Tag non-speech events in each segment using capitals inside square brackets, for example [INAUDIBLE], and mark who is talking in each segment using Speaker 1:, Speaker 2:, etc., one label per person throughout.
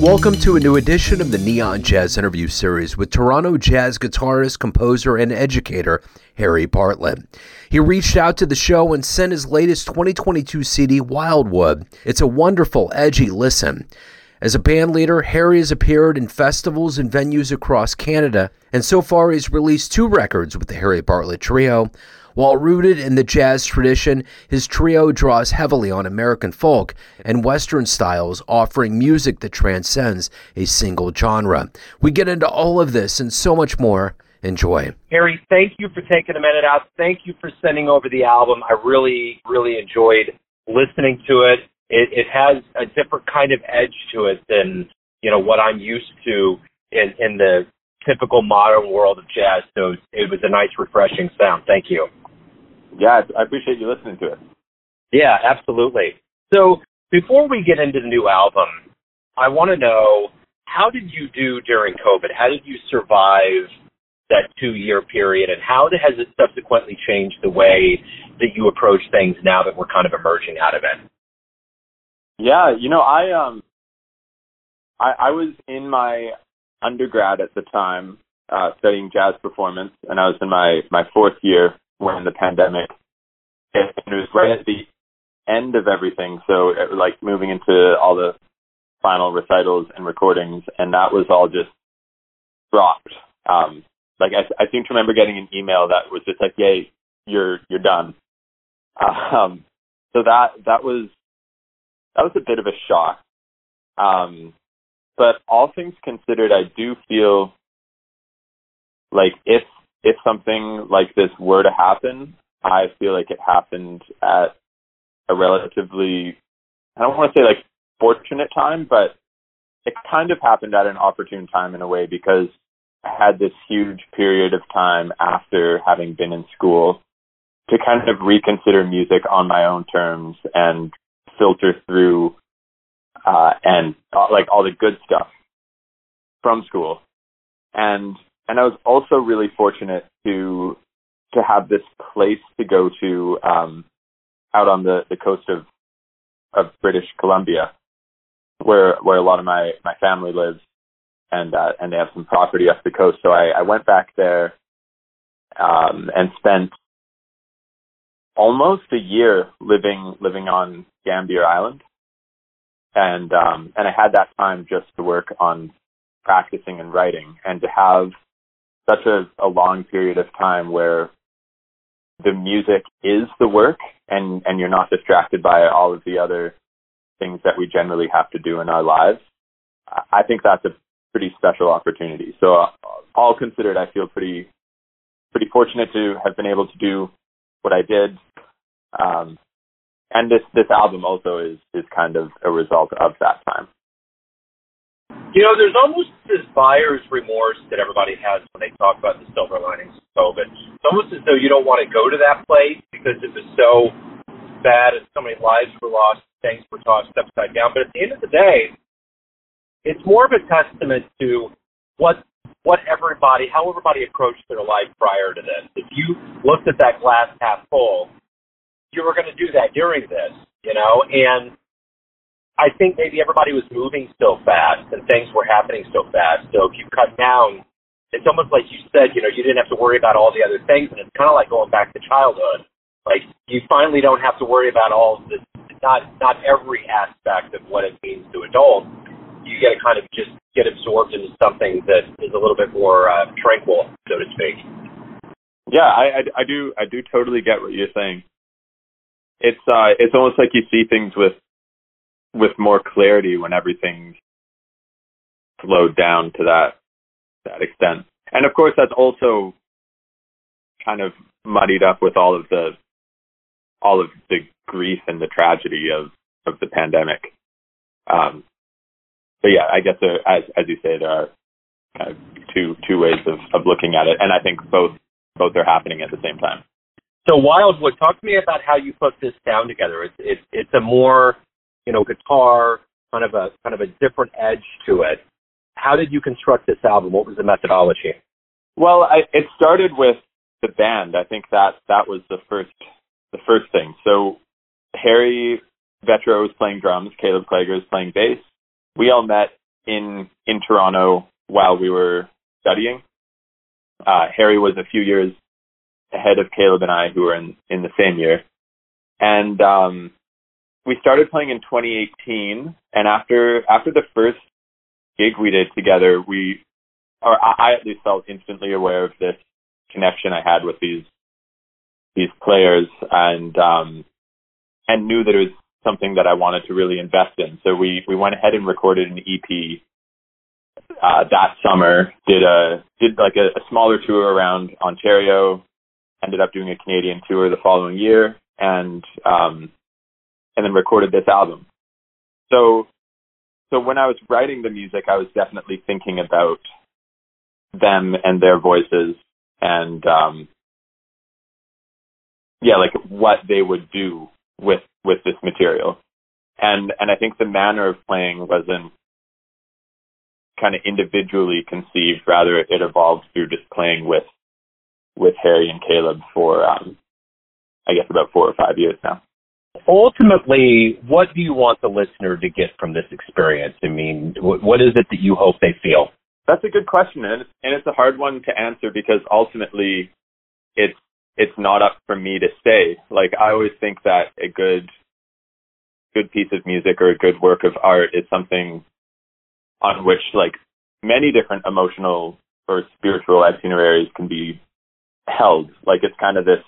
Speaker 1: Welcome to a new edition of the Neon Jazz Interview Series with Toronto jazz guitarist, composer, and educator Harry Bartlett. He reached out to the show and sent his latest 2022 CD, Wildwood. It's a wonderful, edgy listen. As a band leader, Harry has appeared in festivals and venues across Canada, and so far he's released two records with the Harry Bartlett Trio. While rooted in the jazz tradition, his trio draws heavily on American folk and Western styles, offering music that transcends a single genre. We get into all of this and so much more. Enjoy.
Speaker 2: Harry, thank you for taking a minute out. Thank you for sending over the album. I really, really enjoyed listening to it. It, it has a different kind of edge to it than, you know, what I'm used to in, in the typical modern world of jazz. So it was a nice, refreshing sound. Thank you.
Speaker 3: Yeah, I appreciate you listening to it.
Speaker 2: Yeah, absolutely. So before we get into the new album, I want to know how did you do during COVID? How did you survive that two year period and how has it subsequently changed the way that you approach things now that we're kind of emerging out of it?
Speaker 3: Yeah, you know, I um I I was in my undergrad at the time, uh studying jazz performance and I was in my my fourth year when the pandemic hit. And it was right at the end of everything. So it, like moving into all the final recitals and recordings, and that was all just dropped. Um, like I, I seem to remember getting an email that was just like, "Yay, you're you're done." [LAUGHS] Um, so that that was that was a bit of a shock. Um, but all things considered, I do feel like if if something like this were to happen, I feel like it happened at a relatively, I don't want to say like fortunate time, but it kind of happened at an opportune time in a way because I had this huge period of time after having been in school to kind of reconsider music on my own terms and filter through uh, and uh, like all the good stuff from school. And and I was also really fortunate to to have this place to go to um, out on the, the coast of of British Columbia, where where a lot of my my family lives, and uh, and they have some property off the coast. So I, I went back there um, and spent almost a year living living on Gambier Island, and um, and I had that time just to work on practicing and writing, and to have such a, a long period of time where the music is the work and and you're not distracted by all of the other things that we generally have to do in our lives i think that's a pretty special opportunity. So uh, all considered i feel pretty pretty fortunate to have been able to do what i did. Um and this this album also is is kind of a result of that time
Speaker 2: you know, there's almost this buyer's remorse that everybody has when they talk about the silver linings of COVID. It's almost as though you don't want to go to that place because it was so bad and so many lives were lost, things were tossed upside down. But at the end of the day, it's more of a testament to what what everybody, how everybody approached their life prior to this. If you looked at that glass half full, you were going to do that during this, you know, and I think maybe everybody was moving so fast and things were happening so fast. So if you cut down, it's almost like you said, you know, you didn't have to worry about all the other things, and it's kind of like going back to childhood. Like you finally don't have to worry about all of this, not not every aspect of what it means to adults. You get to kind of just get absorbed into something that is a little bit more uh, tranquil, so to speak.
Speaker 3: Yeah, I, I I do I do totally get what you're saying. It's uh it's almost like you see things with with more clarity when everything's slowed down to that that extent. And of course, that's also kind of muddied up with all of the all of the grief and the tragedy of of the pandemic. Um, but yeah, I guess there, as as you say, there are kind of two two ways of, of looking at it, and I think both both are happening at the same time.
Speaker 2: So Wildwood, talk to me about how you put this down together. It's it's it's a more you know, guitar, kind of a kind of a different edge to it. How did you construct this album? What was the methodology?
Speaker 3: Well, I, it started with the band, I think that that was the first the first thing. So Harry Vetro was playing drums, Caleb Klager was playing bass. We all met in in Toronto while we were studying. Uh, Harry was a few years ahead of Caleb and I, who were in in the same year, and um, we started playing in 2018. And after after the first gig we did together, we or I, at least felt instantly aware of this connection I had with these these players and um and knew that it was something that I wanted to really invest in. So we we went ahead and recorded an EP uh, that summer. Did a did like a, a smaller tour around Ontario. Ended up doing a Canadian tour the following year, and um, and then recorded this album. So so when I was writing the music, I was definitely thinking about them and their voices and um yeah like what they would do with with this material. And and i think the manner of playing wasn't kind of individually conceived. Rather it evolved through just playing with with harry and caleb for um i guess about four or five years now
Speaker 2: ultimately what do you want the listener to get from this experience i mean what is it that you hope they feel
Speaker 3: that's a good question, and and it's a hard one to answer because ultimately, it's it's not up for me to say. Like I always think that a good good piece of music or a good work of art is something on which like many different emotional or spiritual itineraries can be held. Like it's kind of this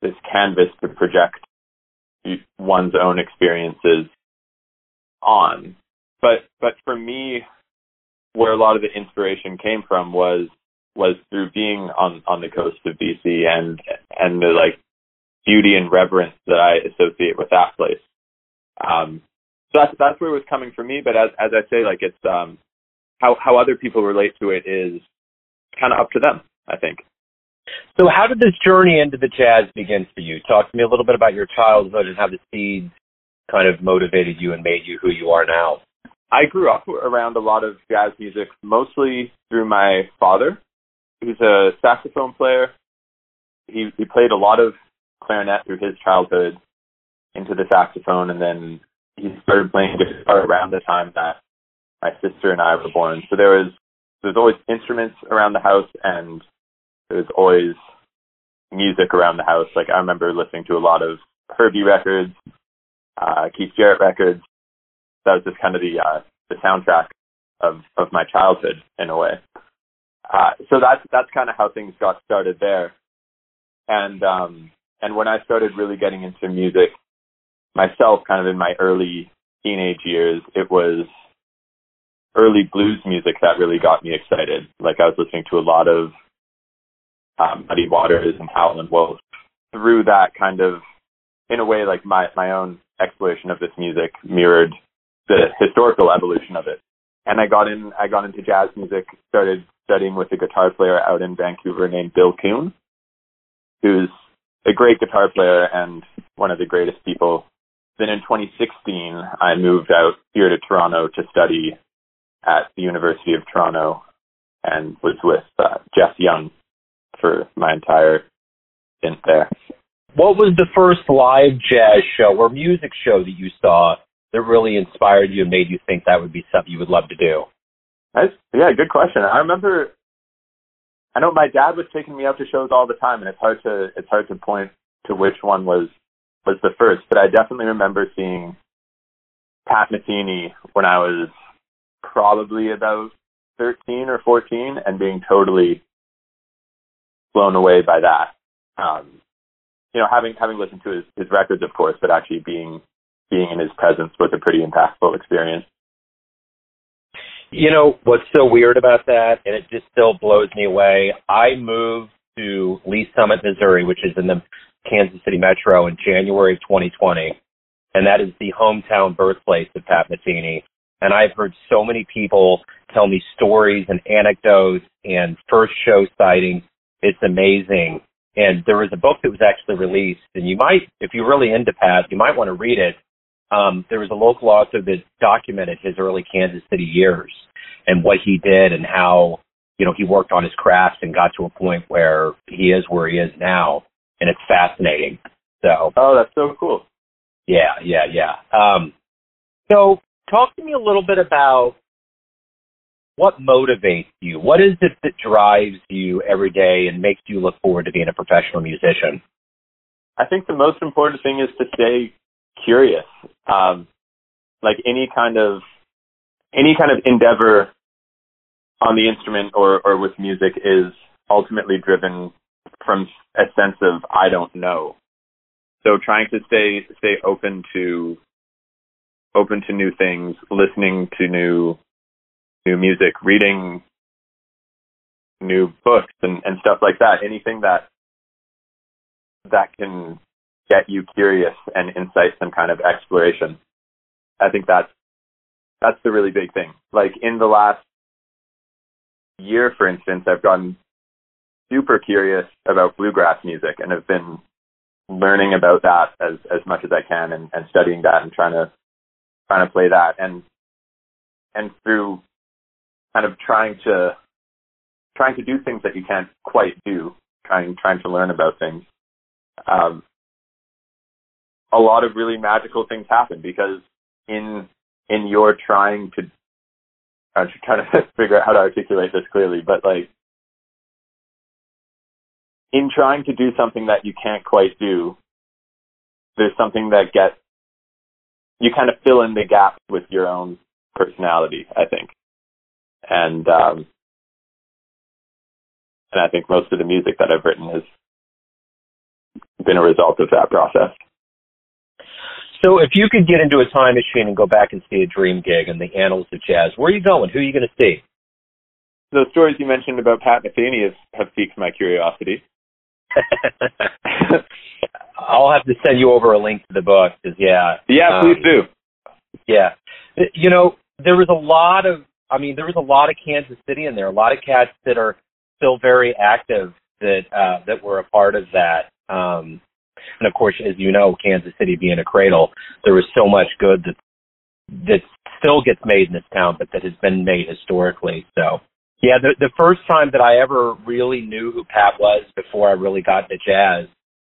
Speaker 3: this canvas to project one's own experiences on. But but for me, where a lot of the inspiration came from was was through being on on the coast of BC and and the like beauty and reverence that I associate with that place. Um, so that's that's where it was coming from me. But as as I say, like it's um, how how other people relate to it is kind of up to them. I think.
Speaker 2: So how did this journey into the jazz begin for you? Talk to me a little bit about your childhood and how the seeds kind of motivated you and made you who you are now.
Speaker 3: I grew up around a lot of jazz music, mostly through my father, who's a saxophone player. He he played a lot of clarinet through his childhood into the saxophone, and then he started playing guitar around the time that my sister and I were born. So there was there's always instruments around the house, and there's always music around the house. Like I remember listening to a lot of Herbie records, uh, Keith Jarrett records, that was just kind of the uh, the soundtrack of of my childhood in a way. Uh, so that's that's kind of how things got started there. And um, and when I started really getting into music myself, kind of in my early teenage years, it was early blues music that really got me excited. Like I was listening to a lot of um, Muddy Waters and Howlin' Wolf. Through that kind of, in a way, like my my own exploration of this music mirrored the historical evolution of it. And I got in I got into jazz music, started studying with a guitar player out in Vancouver named Bill Coon, who's a great guitar player and one of the greatest people. Then in 2016, I moved out here to Toronto to study at the University of Toronto and was with uh, Jeff Young for my entire stint there.
Speaker 2: What was the first live jazz show or music show that you saw that really inspired you and made you think that would be something you would love to do?
Speaker 3: That's, yeah, good question. I remember, I know my dad was taking me out to shows all the time, and it's hard to it's hard to point to which one was was the first, but I definitely remember seeing Pat Metheny when I was probably about 13 or 14 and being totally blown away by that. Um, you know, having having listened to his, his records, of course, but actually being being in his presence was a pretty impactful experience.
Speaker 2: You know what's so weird about that, and it just still blows me away. I moved to Lee's Summit, Missouri, which is in the Kansas City metro, in January of 2020, and that is the hometown birthplace of Pat Metheny. And I've heard so many people tell me stories and anecdotes and first show sightings. It's amazing. And there was a book that was actually released, and you might, if you're really into Pat, you might want to read it um, there was a local author that documented his early Kansas City years and what he did and how you know, he worked on his craft and got to a point where he is where he is now, and it's fascinating. So.
Speaker 3: Oh, that's so cool.
Speaker 2: Yeah, yeah, yeah. Um, so, talk to me a little bit about what motivates you. What is it that drives you every day and makes you look forward to being a professional musician?
Speaker 3: I think the most important thing is to stay curious. Um, like any kind of any kind of endeavor on the instrument or, or with music is ultimately driven from a sense of I don't know. So trying to stay stay open to open to new things, listening to new new music, reading new books and, and stuff like that. Anything that that can get you curious and incite some kind of exploration. I think that's that's the really big thing. Like in the last year, for instance, I've gotten super curious about bluegrass music and have been learning about that as as much as I can and, and studying that and trying to trying to play that and and through kind of trying to trying to do things that you can't quite do, trying trying to learn about things. Um, a lot of really magical things happen because in in your trying to I'm trying to [LAUGHS] figure out how to articulate this clearly, but like in trying to do something that you can't quite do, there's something that gets you kind of fill in the gaps with your own personality, I think. And um and I think most of the music that I've written has been a result of that process.
Speaker 2: So if you could get into a time machine and go back and see a dream gig in the annals of jazz, where are you going? Who are you going to see?
Speaker 3: The stories you mentioned about Pat Metheny have, have piqued my curiosity. [LAUGHS]
Speaker 2: I'll have to send you over a link to the book. Cause yeah.
Speaker 3: Yeah,
Speaker 2: um,
Speaker 3: please do.
Speaker 2: Yeah. You know, there was a lot of, I mean, there was a lot of Kansas City in there, a lot of cats that are still very active that, uh, that were a part of that. Um, and of course, as you know, Kansas City being a cradle, there was so much good that that still gets made in this town, but that has been made historically. So, yeah, the the first time that I ever really knew who Pat was before I really got into jazz,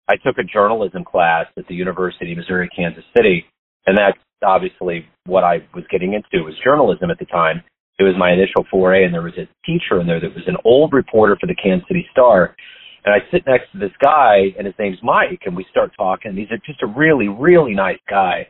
Speaker 2: I took a journalism class at the University of Missouri Kansas City, and that's obviously what I was getting into was journalism at the time. It was my initial foray, and there was a teacher in there that was an old reporter for the Kansas City Star, and I sit next to this guy, and his name's Mike, and we start talking. He's just a really, really nice guy.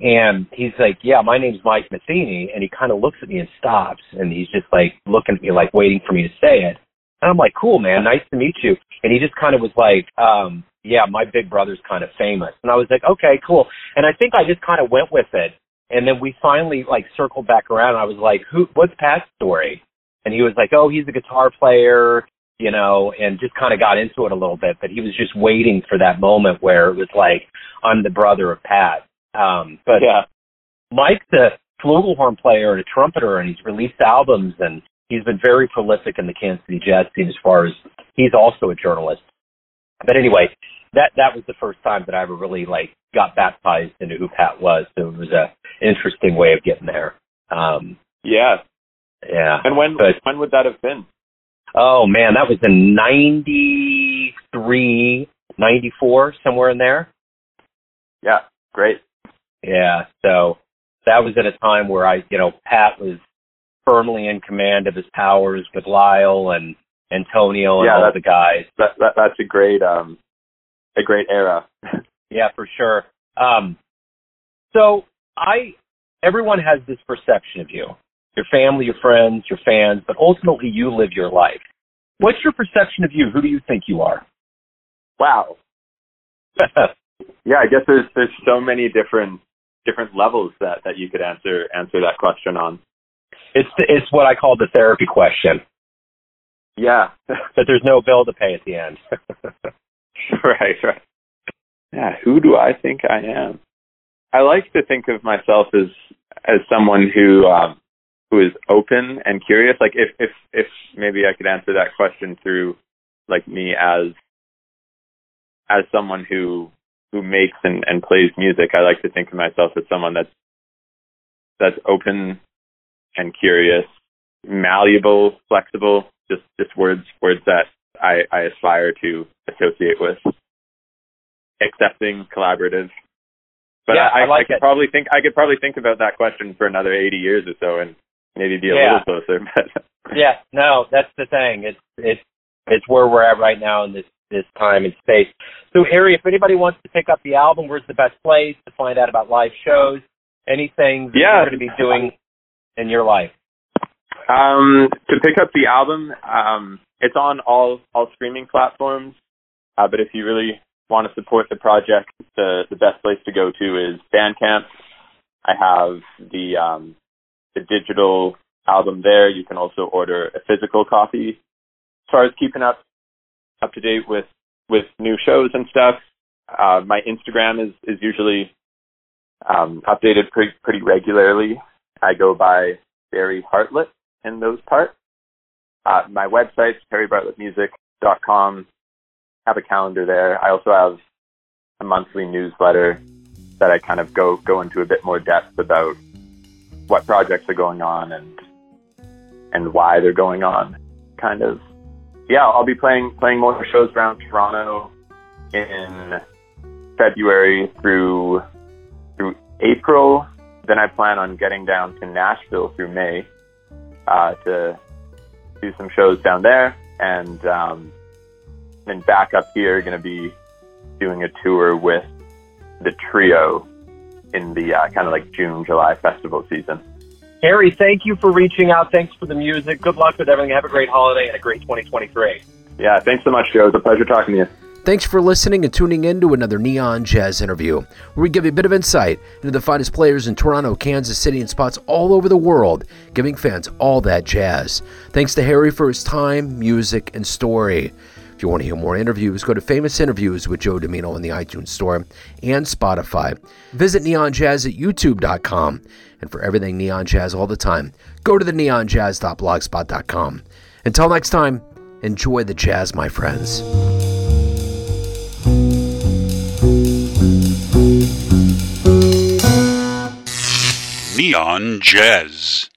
Speaker 2: And he's like, yeah, my name's Mike Metheny. And he kind of looks at me and stops. And he's just like looking at me, like waiting for me to say it. And I'm like, cool, man. Nice to meet you. And he just kind of was like, um, yeah, my big brother's kind of famous. And I was like, okay, cool. And I think I just kind of went with it. And then we finally like circled back around. And I was like, who, what's Pat's story? And he was like, oh, he's a guitar player you know, and just kind of got into it a little bit. But he was just waiting for that moment where it was like, I'm the brother of Pat. Um, but
Speaker 3: yeah.
Speaker 2: Mike's a flugelhorn player and a trumpeter, and he's released albums, and he's been very prolific in the Kansas City jazz scene as far as he's also a journalist. But anyway, that that was the first time that I ever really like got baptized into who Pat was. So it was a interesting way of getting there. Um,
Speaker 3: yeah,
Speaker 2: yeah.
Speaker 3: And when but, when would that have been?
Speaker 2: Oh man, that was in ninety three, ninety four, somewhere in there.
Speaker 3: Yeah, great.
Speaker 2: Yeah, so that was at a time where I, you know, Pat was firmly in command of his powers with Lyle and Antonio and
Speaker 3: yeah,
Speaker 2: all the guys.
Speaker 3: That, that that's a great um a great era. [LAUGHS]
Speaker 2: yeah, for sure. Um so I everyone has this perception of you your family, your friends, your fans, but ultimately you live your life. What's your perception of you? Who do you think you are?
Speaker 3: Wow. [LAUGHS] yeah, I guess there's there's so many different different levels that that you could answer answer that question on.
Speaker 2: It's the, it's what I call the therapy question.
Speaker 3: Yeah.
Speaker 2: but there's no bill to pay at the end. [LAUGHS] [LAUGHS]
Speaker 3: right, right. Yeah, who do I think I am? I like to think of myself as as someone who um who is open and curious. Like if if if maybe I could answer that question through like me as as someone who who makes and, and plays music, I like to think of myself as someone that's that's open and curious malleable, flexible, just just words words that I, I aspire to associate with. Accepting, collaborative. But
Speaker 2: yeah,
Speaker 3: I,
Speaker 2: I, like
Speaker 3: I could
Speaker 2: it.
Speaker 3: probably think I could probably think about that question for another eighty years or so and maybe be a
Speaker 2: Yeah.
Speaker 3: little closer. [LAUGHS] But
Speaker 2: Yeah, no, that's the thing. It's it's it's where we're at right now in this this time and space. So Harry, if anybody wants to pick up the album, where's the best place to find out about live shows? Anything that
Speaker 3: Yeah.
Speaker 2: you're going to be doing in your life?
Speaker 3: Um, to pick up the album, um, it's on all all streaming platforms. Uh, but if you really want to support the project, the the best place to go to is Bandcamp. I have the um, the digital album there. You can also order a physical copy. As far as keeping up up to date with with new shows and stuff, uh, my Instagram is is usually um, updated pretty pretty regularly. I go by Harry Bartlett in those parts. Uh, my website's harrybartlettmusic.com. Have a calendar there. I also have a monthly newsletter that I kind of go go into a bit more depth about what projects are going on and and why they're going on. Kind of, yeah. I'll be playing playing more shows around Toronto in February through through April. Then I plan on getting down to Nashville through May uh, to do some shows down there, and um, then back up here, going to be doing a tour with the trio in the uh, kind of like June, July festival season.
Speaker 2: Harry, thank you for reaching out. Thanks for the music. Good luck with everything. Have a great holiday and a great 2023.
Speaker 3: Yeah, thanks so much, Joe. It's a pleasure talking to you.
Speaker 1: Thanks for listening and tuning in to another Neon Jazz interview, where we give you a bit of insight into the finest players in Toronto, Kansas City, and spots all over the world, giving fans all that jazz. Thanks to Harry for his time, music, and story. If you want to hear more interviews, go to Famous Interviews with Joe Dimino in the iTunes Store and Spotify. Visit Neon Jazz at youtube.com. And for everything Neon Jazz all the time, go to the neonjazz.blogspot.com. Until next time, enjoy the jazz, my friends.
Speaker 4: Neon Jazz.